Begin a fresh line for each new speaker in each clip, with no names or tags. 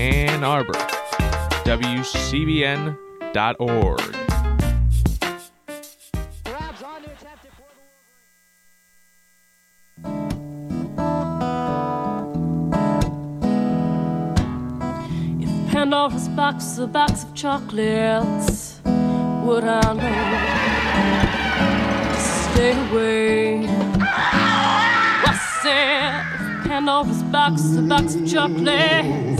Ann Arbor. WCBN.org.
If Pandora's box a box of chocolates, would I know stay away? I said, if Pandora's box a box of chocolates,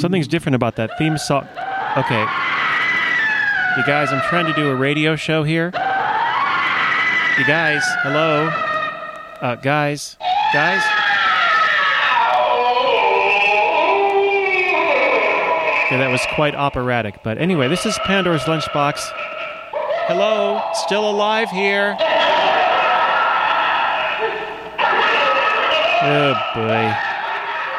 Something's different about that theme song. Okay. You guys, I'm trying to do a radio show here. You guys, hello? Uh, guys, guys? Okay, that was quite operatic. But anyway, this is Pandora's Lunchbox. Hello? Still alive here? Oh, boy.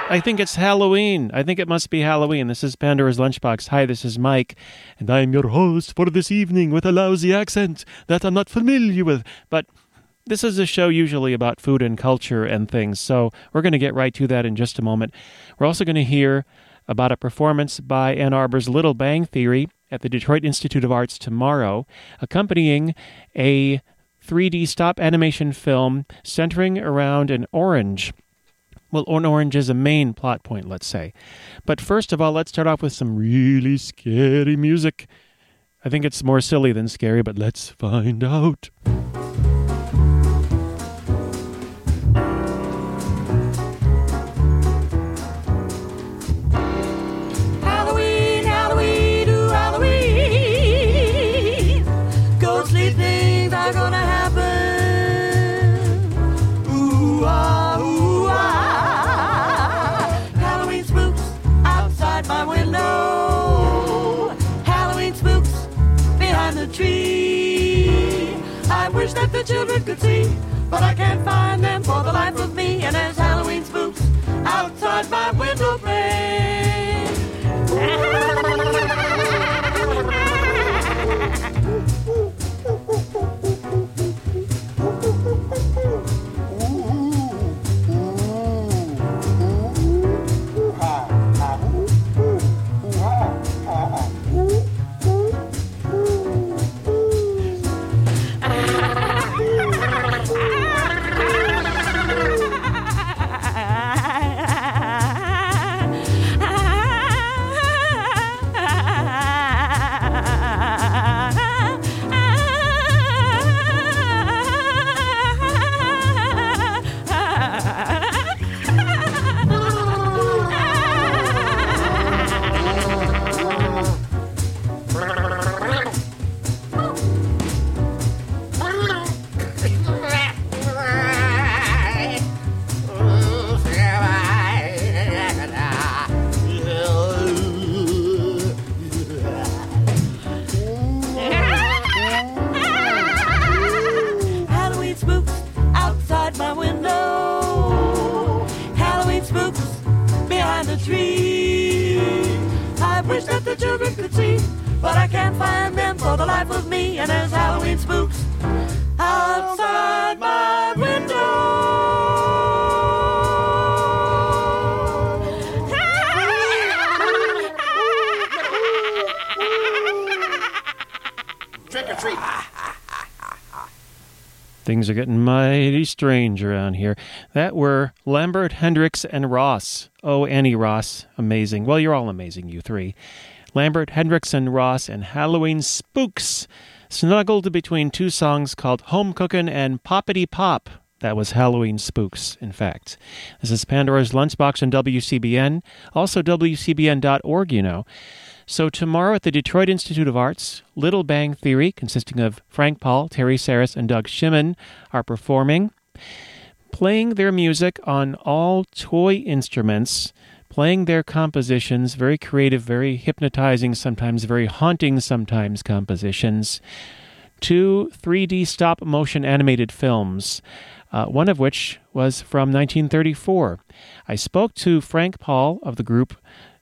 I think it's Halloween. I think it must be Halloween. This is Pandora's Lunchbox. Hi, this is Mike, and I am your host for this evening with a lousy accent that I'm not familiar with. But this is a show usually about food and culture and things, so we're going to get right to that in just a moment. We're also going to hear about a performance by Ann Arbor's Little Bang Theory at the Detroit Institute of Arts tomorrow, accompanying a 3D stop animation film centering around an orange. Well, an orange is a main plot point, let's say. But first of all, let's start off with some really scary music. I think it's more silly than scary, but let's find out.
Could see,
Things are getting mighty strange around here. That were Lambert, Hendricks, and Ross. Oh, Annie Ross. Amazing. Well, you're all amazing, you three. Lambert, Hendricks, and Ross and Halloween Spooks. Snuggled between two songs called Home Cookin' and Poppity Pop. That was Halloween Spooks, in fact. This is Pandora's Lunchbox on WCBN, also WCBN.org, you know. So, tomorrow at the Detroit Institute of Arts, Little Bang Theory, consisting of Frank Pahl, Terri Sarris, and Doug Shimon, are performing, playing their music on all toy instruments, playing their compositions, very creative, very hypnotizing, sometimes very haunting, sometimes compositions, to 3D stop motion animated films. uh, one of which was from 1934. I spoke to Frank Pahl of the group.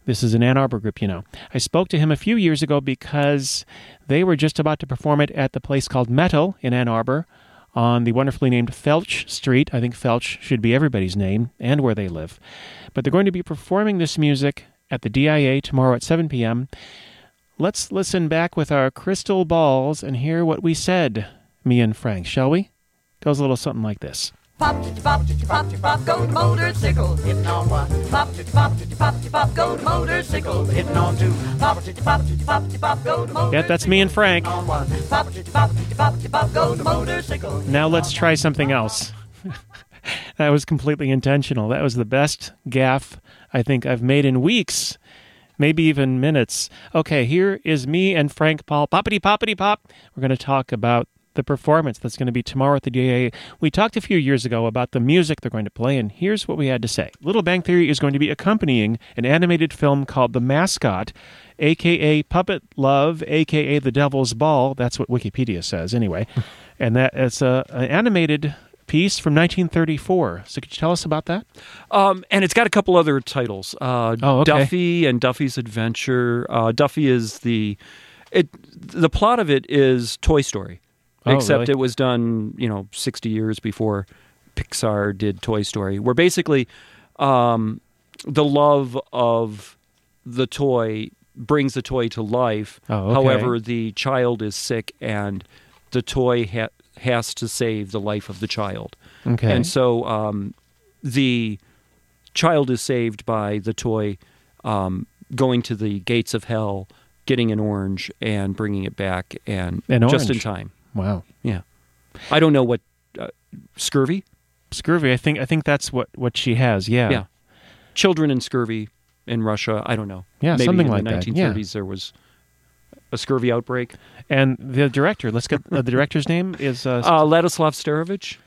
This is an Ann Arbor group, you know. I spoke to him a few years ago because they were just about to perform it at the place called Metal in Ann Arbor on the wonderfully named Felch Street. I think Felch should be everybody's name and where they live. But they're going to be performing this music at the DIA tomorrow at 7 p.m. Let's listen back with our crystal balls and hear what we said, me and Frank, shall we? Goes a little something like this.
Pop, pop, pop, pop, go to motorcycle, hitting on one. Pop, pop, pop, pop, go to motorcycle, hitting on two. Pop, pop, pop, pop, go to motorcycle.
Yeah, that's me and Frank.
Pop, chitty pop, chitty pop, pop, go to motorcycle.
Now let's try something else. that was completely intentional. That was the best gaff I think I've made in weeks, maybe even minutes. Okay, here is me and Frank Pahl. Poppity poppity pop. We're going to talk about the performance that's going to be tomorrow at the DA. We talked a few years ago about the music they're going to play, and here's what we had to say. Little Bang Theory is going to be accompanying an animated film called The Mascot, aka Puppet Love, aka The Devil's Ball. That's what Wikipedia says, anyway. and that it's a, an animated piece from 1934. So could you tell us about that?
Um, and it's got a couple other titles. Uh,
Oh, okay.
Duffy and Duffy's Adventure. Uh, Duffy is the it. The plot of it is Toy Story,
Oh,
except
really?
it was done you know 60 years before Pixar did Toy Story. Where basically um, the love of the toy brings the toy to life.
Oh, okay.
However, the child is sick and the toy ha- has to save the life of the child.
Okay.
And so um, the child is saved by the toy um, going to the gates of hell, getting an orange, and bringing it back, and
An
just in time.
Wow.
Yeah, I don't know what uh, scurvy.
Scurvy, I think I think that's what, what she has. Yeah.
Yeah. Children in scurvy in Russia. I don't know.
Yeah,
Maybe
something
in
like
the
that. Yeah.
1930s there was a scurvy outbreak.
And the director, let's get uh, the director's name is uh,
Uh, Ladislav Starevich.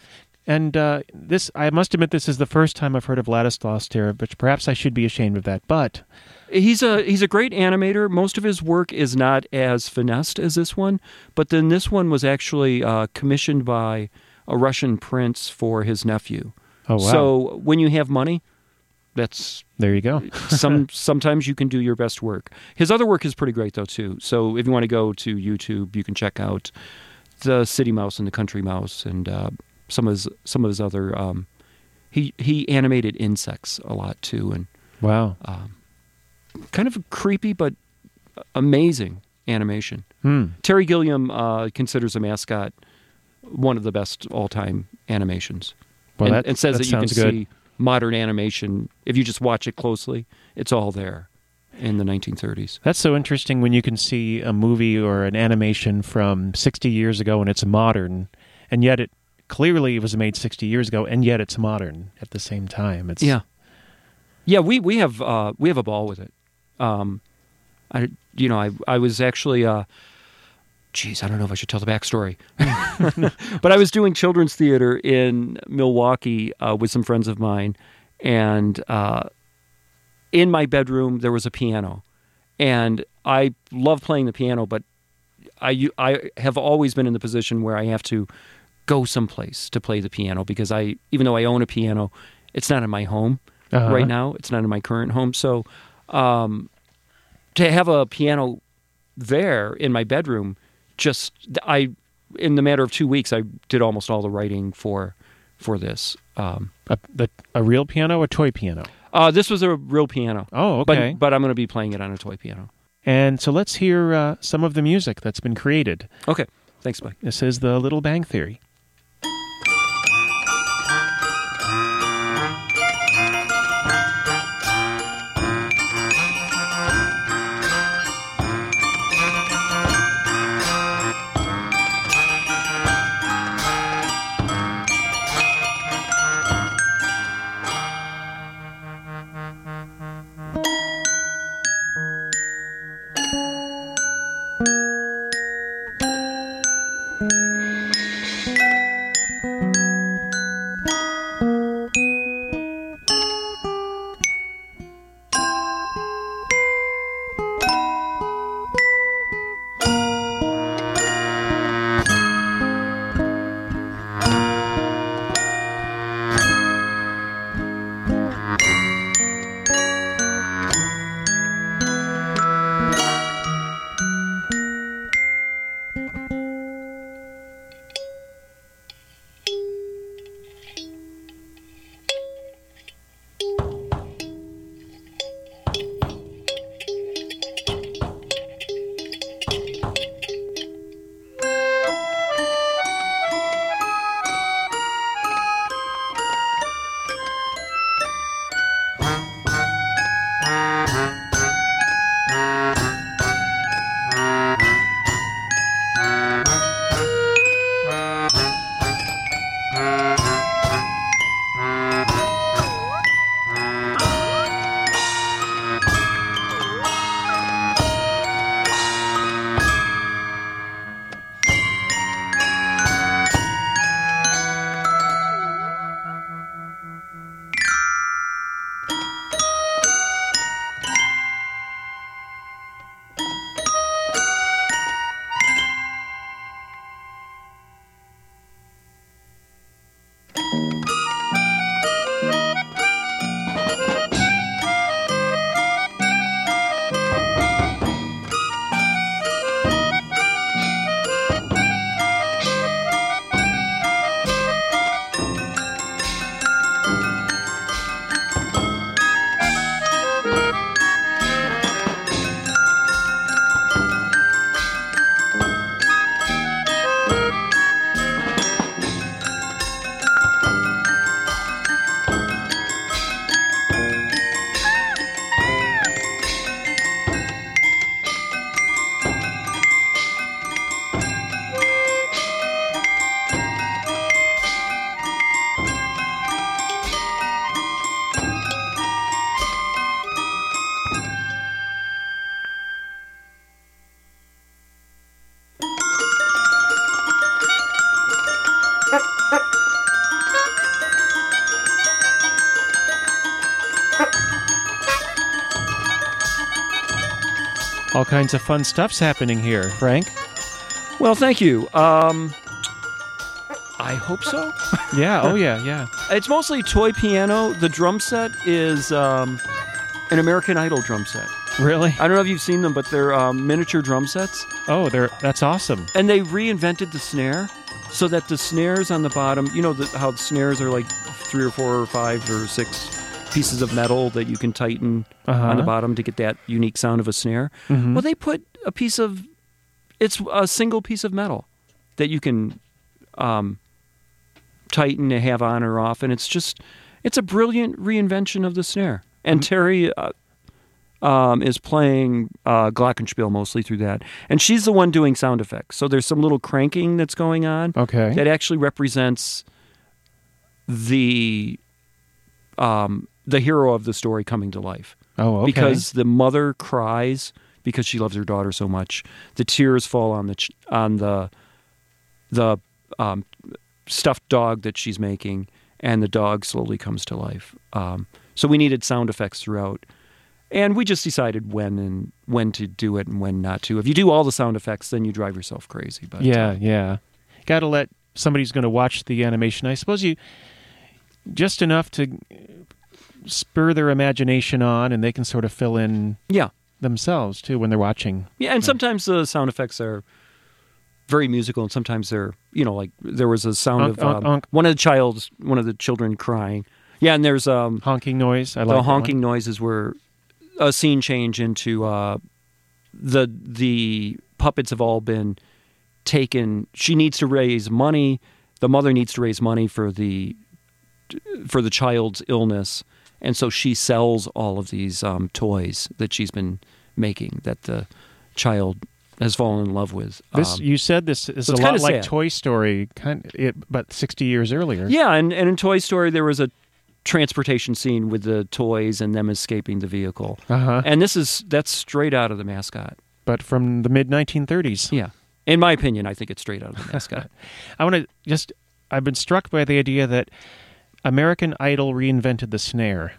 And uh, this, I must admit, this is the first time I've heard of Ladislav Starevich. Perhaps I should be ashamed of that, but
He's a he's a great animator. Most of his work is not as finessed as this one, but then this one was actually uh, commissioned by a Russian prince for his nephew.
oh wow,
So when you have money, that's
there you go.
some sometimes you can do your best work. His other work is pretty great though too. So if you want to go to YouTube, you can check out the City Mouse and the Country Mouse and uh, some of his some of his other. Um, he he animated insects a lot too, and
Wow.
kind of creepy but amazing animation.
Hmm.
Terry Gilliam uh, considers a mascot one of the best all time animations.
Well,
and,
that,
and says
that
that, you can
good.
see modern animation if you just watch it closely. It's all there in the 1930s.
That's so interesting when you can see a movie or an animation from 60 years ago and it's modern, and yet it clearly it was made 60 years ago, and yet it's modern at the same time. It's
Yeah, yeah. We we have uh, we have a ball with it. Um, I you know I I was actually. Uh, I don't know if I should tell the backstory. but I was doing children's theater in Milwaukee uh, with some friends of mine, and uh, in my bedroom there was a piano, and I love playing the piano, but I I have always been in the position where I have to go someplace to play the piano because I even though I own a piano, it's not in my home
Uh-huh.
right now. It's not in my current home, so um, to have a piano there in my bedroom, just I in the matter of two weeks, I did almost all the writing for for this. Um,
a, the, a real piano, a toy piano.
uh, this was a real piano.
Oh, okay.
But but I'm going to be playing it on a toy piano.
and so let's hear uh, some of the music that's been created.
Okay, thanks, Mike.
This is the Little Bang Theory. All kinds of fun stuff's happening here, Frank.
Well, thank you. Um, I hope so.
Yeah, oh yeah, yeah.
It's mostly toy piano. The drum set is um, an American Idol drum set.
Really?
I don't know if you've seen them, but they're um, miniature drum sets.
Oh, they're that's awesome.
And they reinvented the snare so that the snares on the bottom, you know, the, how the snares are like three or four or five or six pieces of metal that you can tighten
Uh-huh.
on the bottom to get that unique sound of a snare.
Mhm.
Well, they put a piece of, it's a single piece of metal that you can um, tighten and have on or off. And it's just, it's a brilliant reinvention of the snare. And Terry uh, um, is playing uh, Glockenspiel mostly through that. And she's the one doing sound effects. So there's some little cranking that's going on
Okay.
that actually represents the um, the hero of the story coming to life
oh, okay.
because the mother cries because she loves her daughter so much. The tears fall on the ch- on the the um, stuffed dog that she's making, and the dog slowly comes to life. Um, so we needed sound effects throughout, and we just decided when and when to do it and when not to. If you do all the sound effects, then you drive yourself crazy. But
yeah,
uh,
yeah. Got to let somebody's going to watch the animation. I suppose you just enough to spur their imagination on, and they can sort of fill in
yeah.
themselves too when they're watching.
Yeah, and sometimes the sound effects are very musical, and sometimes they're you know like there was a sound of um, one of the child's one of the children crying. Yeah, and there's um
Honking noise. I like
the
that
honking noises were a scene change into uh the the puppets have all been taken. She needs to raise money. The mother needs to raise money for the for the child's illness, and so she sells all of these um, toys that she's been making that the child has fallen in love with.
This
Um,
you said this is
so
a lot like
sad.
Toy Story, kind of it, but sixty years earlier.
yeah, and, and in Toy Story there was a transportation scene with the toys and them escaping the vehicle,
Uh huh.
and this is that's straight out of the mascot.
But from the mid 1930s.
Yeah, in my opinion, I think it's straight out of the mascot.
I want to just. I've been struck by the idea that American Idol reinvented the snare.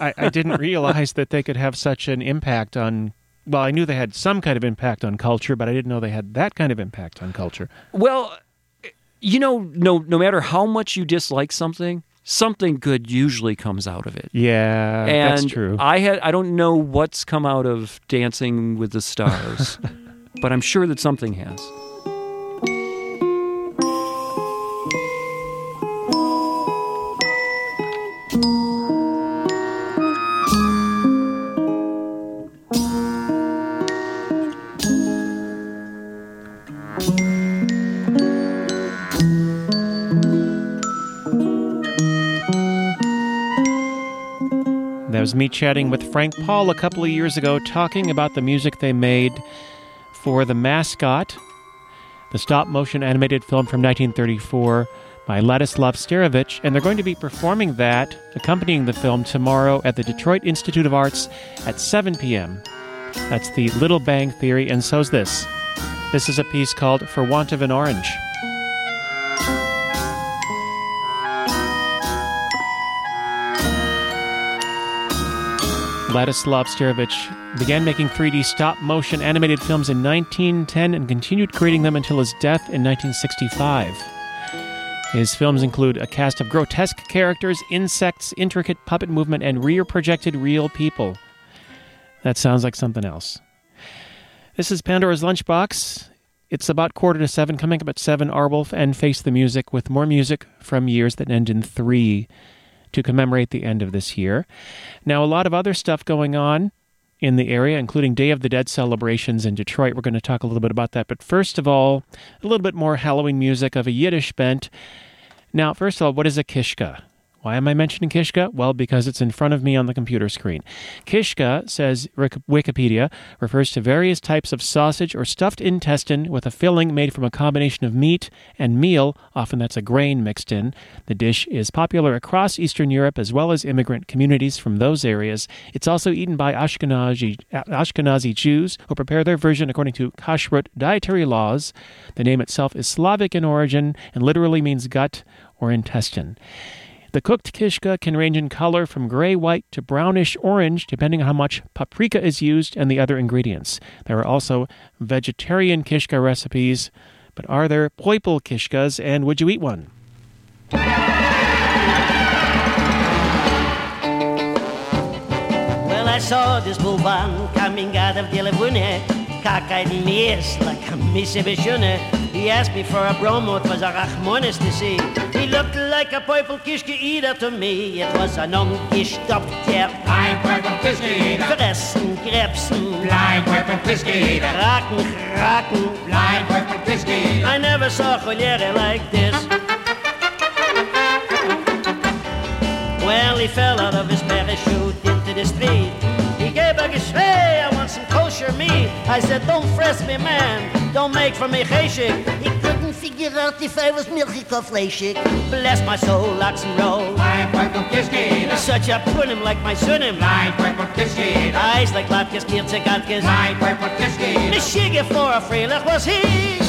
I, I didn't realize that they could have such an impact on. Well, I knew they had some kind of impact on culture, but I didn't know they had that kind of impact on culture.
Well, you know, no no matter how much you dislike something, something good usually comes out of it.
Yeah,
and
that's true.
I had I don't know what's come out of Dancing with the Stars, but I'm sure that something has.
Was me chatting with Frank Pahl a couple of years ago, talking about the music they made for The Mascot, the stop motion animated film from 1934 by Ladislav Starevich. And they're going to be performing that, accompanying the film, tomorrow at the Detroit Institute of Arts at 7 p.m. That's the Little Bang Theory, and so's this. This is a piece called For Want of an Orange. Ladislav Starevich began making 3D stop motion animated films in 1910 and continued creating them until his death in 1965. His films include a cast of grotesque characters, insects, intricate puppet movement, and rear projected real people. That sounds like something else. This is Pandora's Lunchbox. It's about quarter to seven, coming up at seven. Arwolf and Face the Music with more music from years that end in three to commemorate the end of this year. Now, a lot of other stuff going on in the area, including Day of the Dead celebrations in Detroit. We're going to talk a little bit about that. But first of all, a little bit more Halloween music of a Yiddish bent. Now, first of all, what is a kishka? Why am I mentioning Kishka? Well, because it's in front of me on the computer screen. Kishka, says Wik- Wikipedia, refers to various types of sausage or stuffed intestine with a filling made from a combination of meat and meal. Often that's a grain mixed in. The dish is popular across Eastern Europe as well as immigrant communities from those areas. It's also eaten by Ashkenazi, Ashkenazi Jews who prepare their version according to kashrut dietary laws. The name itself is Slavic in origin and literally means gut or intestine. The cooked kishka can range in color from gray white to brownish orange, depending on how much paprika is used and the other ingredients. There are also vegetarian kishka recipes, but are there poipel kishkas, and would you eat one?
Well, I saw this Bulban coming out of the Laguna, cockeyed in the ears like a Mississippi He asked me for a bromo, it was a Rachmonis to see. He looked like a purple kishke eater to me. It was an umgestopft der
Ein Purple Kiske Eater.
Fressen, Krebsen,
Blind Purple Kiske Eater.
Kraken, Kraken.
Blind Purple Kiske Eater.
I never saw Joliere like this. Well, he fell out of his parachute into the street. He gave a geschrei, I want some kosher meat. I said, don't fress me, man. Don't make for me cheshik. He couldn't figure out if I was milchik or fleshik. Bless my soul, ox and roll.
Blind Purple Kiske Eater.
Such a punim like my sunim.
Blind Purple Kiske Eater.
Eyes like latkes, kirtzegatkes.
Blind Purple Kiske Eater.
Mishige for a freilich was he.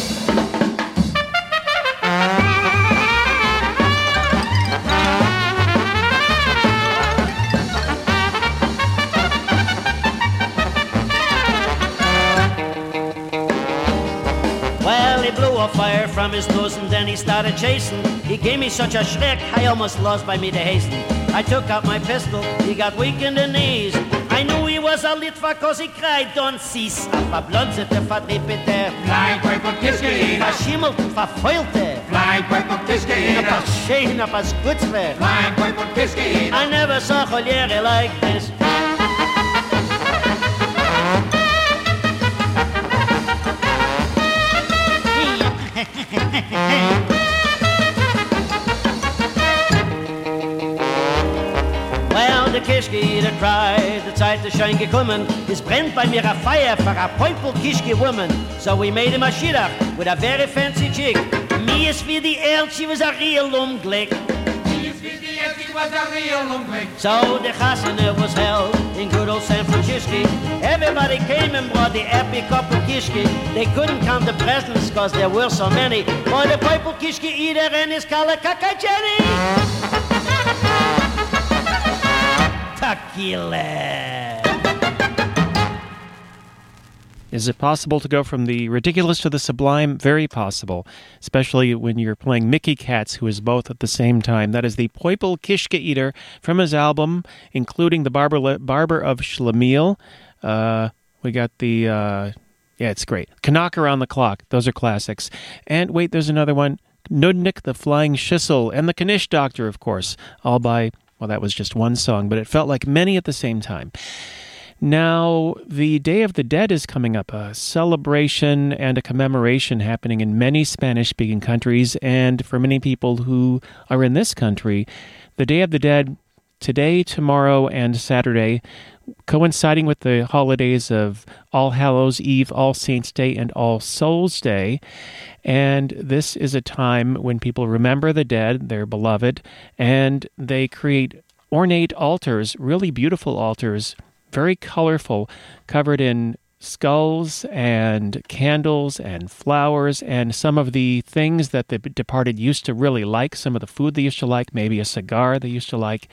From his nose and then he started chasing. He gave me such a schreck, I almost lost by me to hasten. I took out my pistol, he got weak in the knees. I knew he was a Litva cause he cried, don't cease. A verblonzete, verdrippete,
Blind Purple Kiske Eater.
verschimmelte, verfeulte.
Blind Purple Kiske
A
Eater.
verschehen, a verskutzle.
Blind Purple Eater.
I never saw Joliere like this. Cried, the Zeit ist schon gekommen. Es brennt bei mir a fire for a Poipel Kischke woman. So we made him a shidduch with a very fancy chick. Me is wie die Erd, she was a real umglick.
He was a real umblick.
So the chasana was held in good old San Francisco. Everybody came and brought the epic cup of kishki. They couldn't count the presents cause there were so many. Boy, the purple kishki eater and his color kakacheni. Tequila.
Is it possible to go from the ridiculous to the sublime? Very possible, especially when you're playing Mickey Katz, who is both at the same time. That is the Poipel Kishke Eater from his album, including the Barber, Barber of Schlemiel. Uh, we got the, uh, yeah, it's great. Knock Around the Clock. Those are classics. And wait, there's another one. Nudnik, the Flying Schissel, and the Knish Doctor, of course, all by, well, that was just one song, but it felt like many at the same time. Now, the Day of the Dead is coming up, a celebration and a commemoration happening in many Spanish speaking countries. And for many people who are in this country, the Day of the Dead, today, tomorrow, and Saturday, coinciding with the holidays of All Hallows Eve, All Saints Day, and All Souls Day. And this is a time when people remember the dead, their beloved, and they create ornate altars, really beautiful altars very colorful, covered in skulls and candles and flowers and some of the things that the departed used to really like, some of the food they used to like, maybe a cigar they used to like.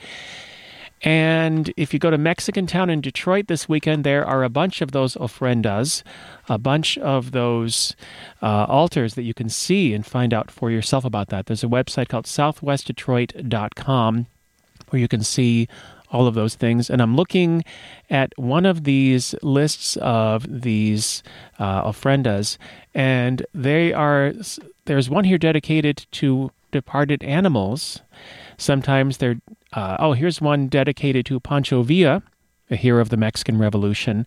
And if you go to Mexican Town in Detroit this weekend, there are a bunch of those ofrendas, a bunch of those uh, altars that you can see and find out for yourself about that. There's a website called southwestdetroit.com where you can see all of those things. And I'm looking at one of these lists of these uh, ofrendas, and they are there's one here dedicated to departed animals. Sometimes they're uh, oh here's one dedicated to Pancho Villa, a hero of the Mexican Revolution.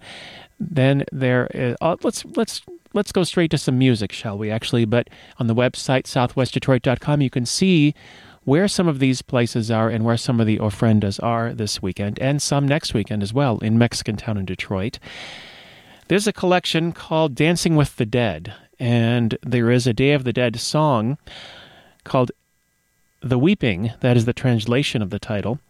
Then there is, uh, let's let's let's go straight to some music, shall we? Actually, but on the website southwestdetroit.com, you can see where some of these places are and where some of the ofrendas are this weekend, and some next weekend as well in Mexican Town in Detroit. There's a collection called Dancing with the Dead, and there is a Day of the Dead song called The Weeping. That is the translation of the title.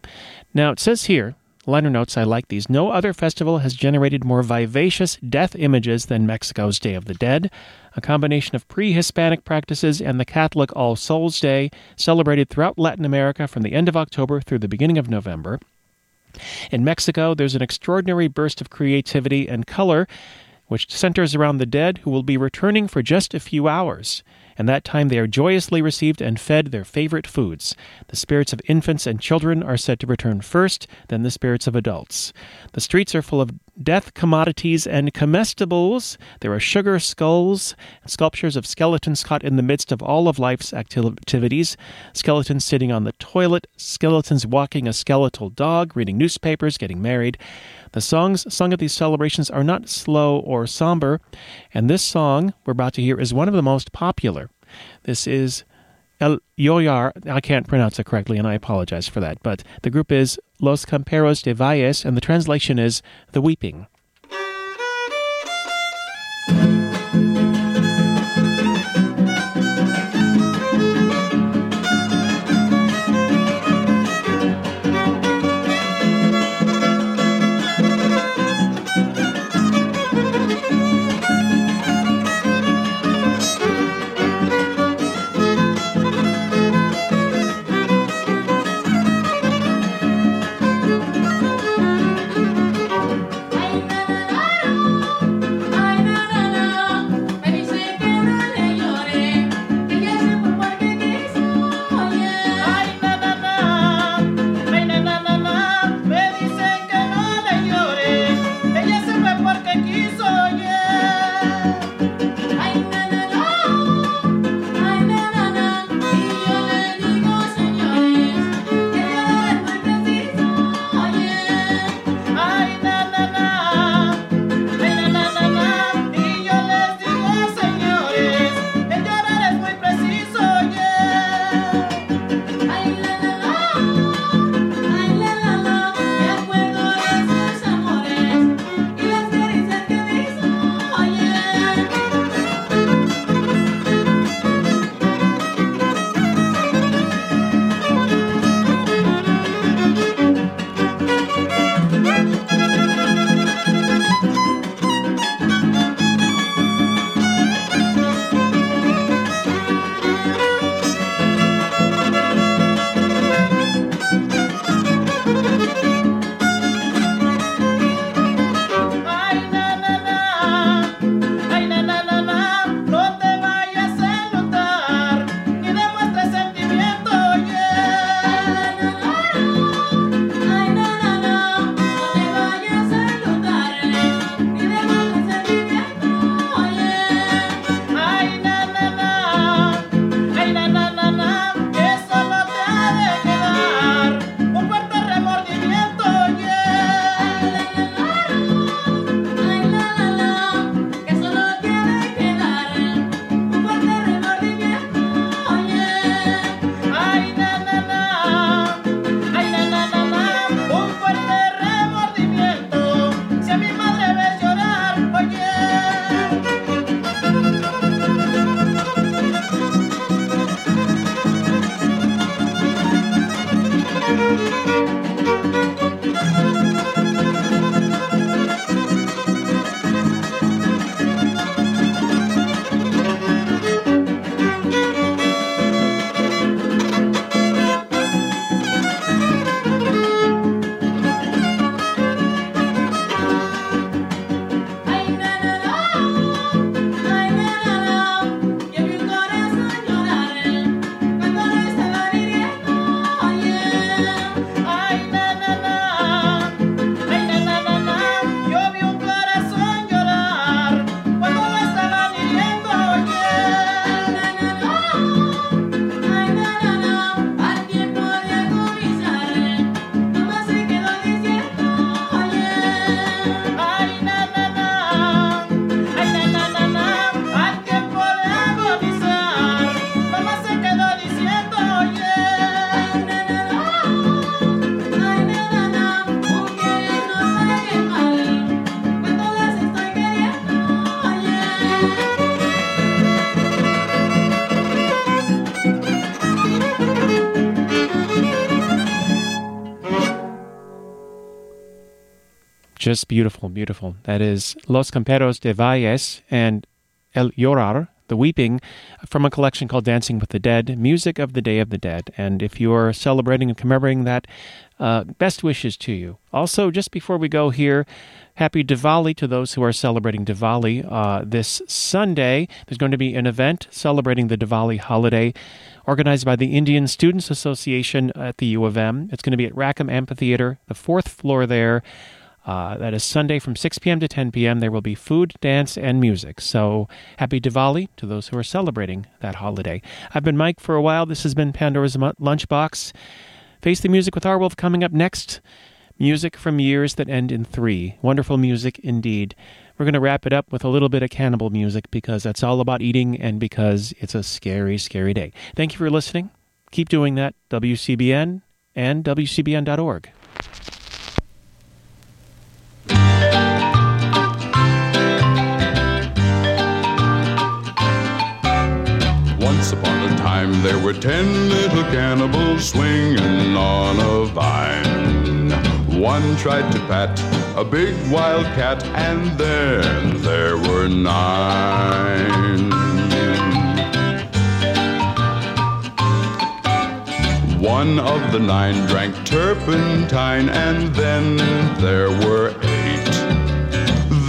Now, it says here liner notes, I like these. No other festival has generated more vivacious death images than Mexico's Day of the Dead, a combination of pre Hispanic practices and the Catholic All Souls Day, celebrated throughout Latin America from the end of October through the beginning of November. In Mexico, there's an extraordinary burst of creativity and color, which centers around the dead who will be returning for just a few hours and that time they are joyously received and fed their favorite foods. The spirits of infants and children are said to return first, then the spirits of adults. The streets are full of death commodities and comestibles. There are sugar skulls, sculptures of skeletons caught in the midst of all of life's activities. Skeletons sitting on the toilet, skeletons walking a skeletal dog, reading newspapers, getting married. The songs sung at these celebrations are not slow or somber, and this song we're about to hear is one of the most popular. This is El Yoyar. I can't pronounce it correctly, and I apologize for that, but the group is Los Camperos de Valles, and the translation is The Weeping. Just beautiful, beautiful. That is Los Camperos de Valles and El Llorar, The Weeping, from a collection called Dancing with the Dead, Music of the Day of the Dead. And if you're celebrating and commemorating that, uh, best wishes to you. Also, just before we go here, happy Diwali to those who are celebrating Diwali. Uh, this Sunday, there's going to be an event celebrating the Diwali holiday organized by the Indian Students Association at the U of M. It's going to be at Rackham Amphitheater, the fourth floor there. Uh, that is Sunday from 6 p.m. to 10 p.m. There will be food, dance, and music. So happy Diwali to those who are celebrating that holiday. I've been Mike for a while. This has been Pandora's Lunchbox. Face the Music with Arwolf coming up next. Music from years that end in three. Wonderful music indeed. We're going to wrap it up with a little bit of cannibal music because that's all about eating and because it's a scary, scary day. Thank you for listening. Keep doing that. WCBN and WCBN.org.
time, there were ten little cannibals swinging on a vine. One tried to pat a big wild cat, and then there were nine. One of the nine drank turpentine, and then there were eight.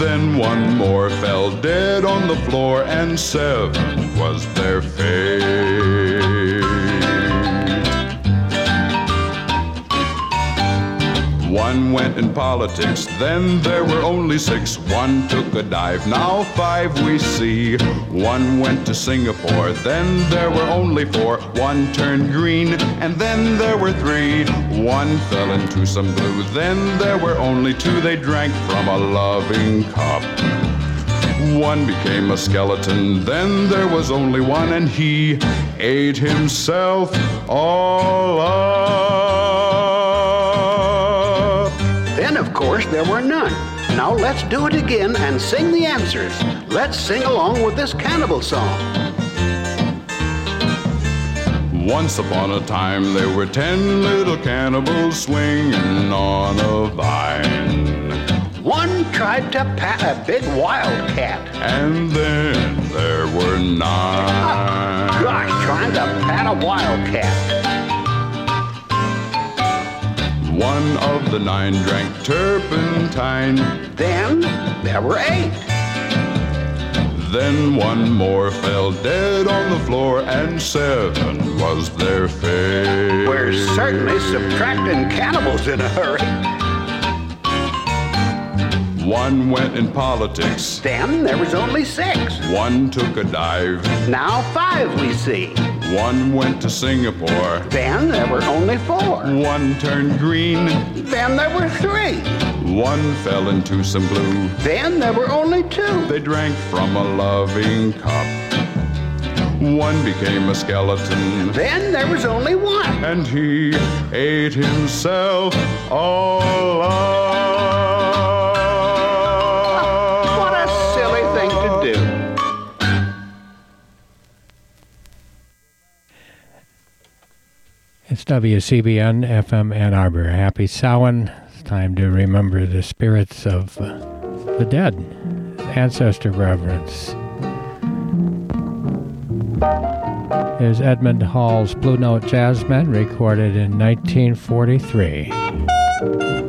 Then one more fell dead on the floor, and seven was their fate. One went in politics, then there were only six. One took a dive, now five we see. One went to Singapore, then there were only four. One turned green, and then there were three. One fell into some glue, then there were only two. They drank from a loving cup. One became a skeleton, then there was only one, and he ate himself all up.
Of course, there were none. Now let's do it again and sing the answers. Let's sing along with this cannibal song.
Once upon a time, there were ten little cannibals swinging on a vine.
One tried to pat a big wildcat.
And then there were nine.
Gosh, trying to pat a wildcat.
One of the nine drank turpentine.
Then there were eight.
Then one more fell dead on the floor, and seven was their fate.
We're certainly subtracting cannibals in a hurry.
One went in politics.
Then there was only six.
One took a dive.
Now five we see.
One went to Singapore.
Then there were only four.
One turned green.
Then there were three.
One fell into some blue.
Then there were only two.
They drank from a loving cup. One became a skeleton.
Then there was only one.
And he ate himself all up.
It's WCBN FM Ann Arbor. Happy Samhain. It's time to remember the spirits of uh, the dead, ancestor reverence. Here's Edmund Hall's Blue Note Jazzmen, recorded in 1943.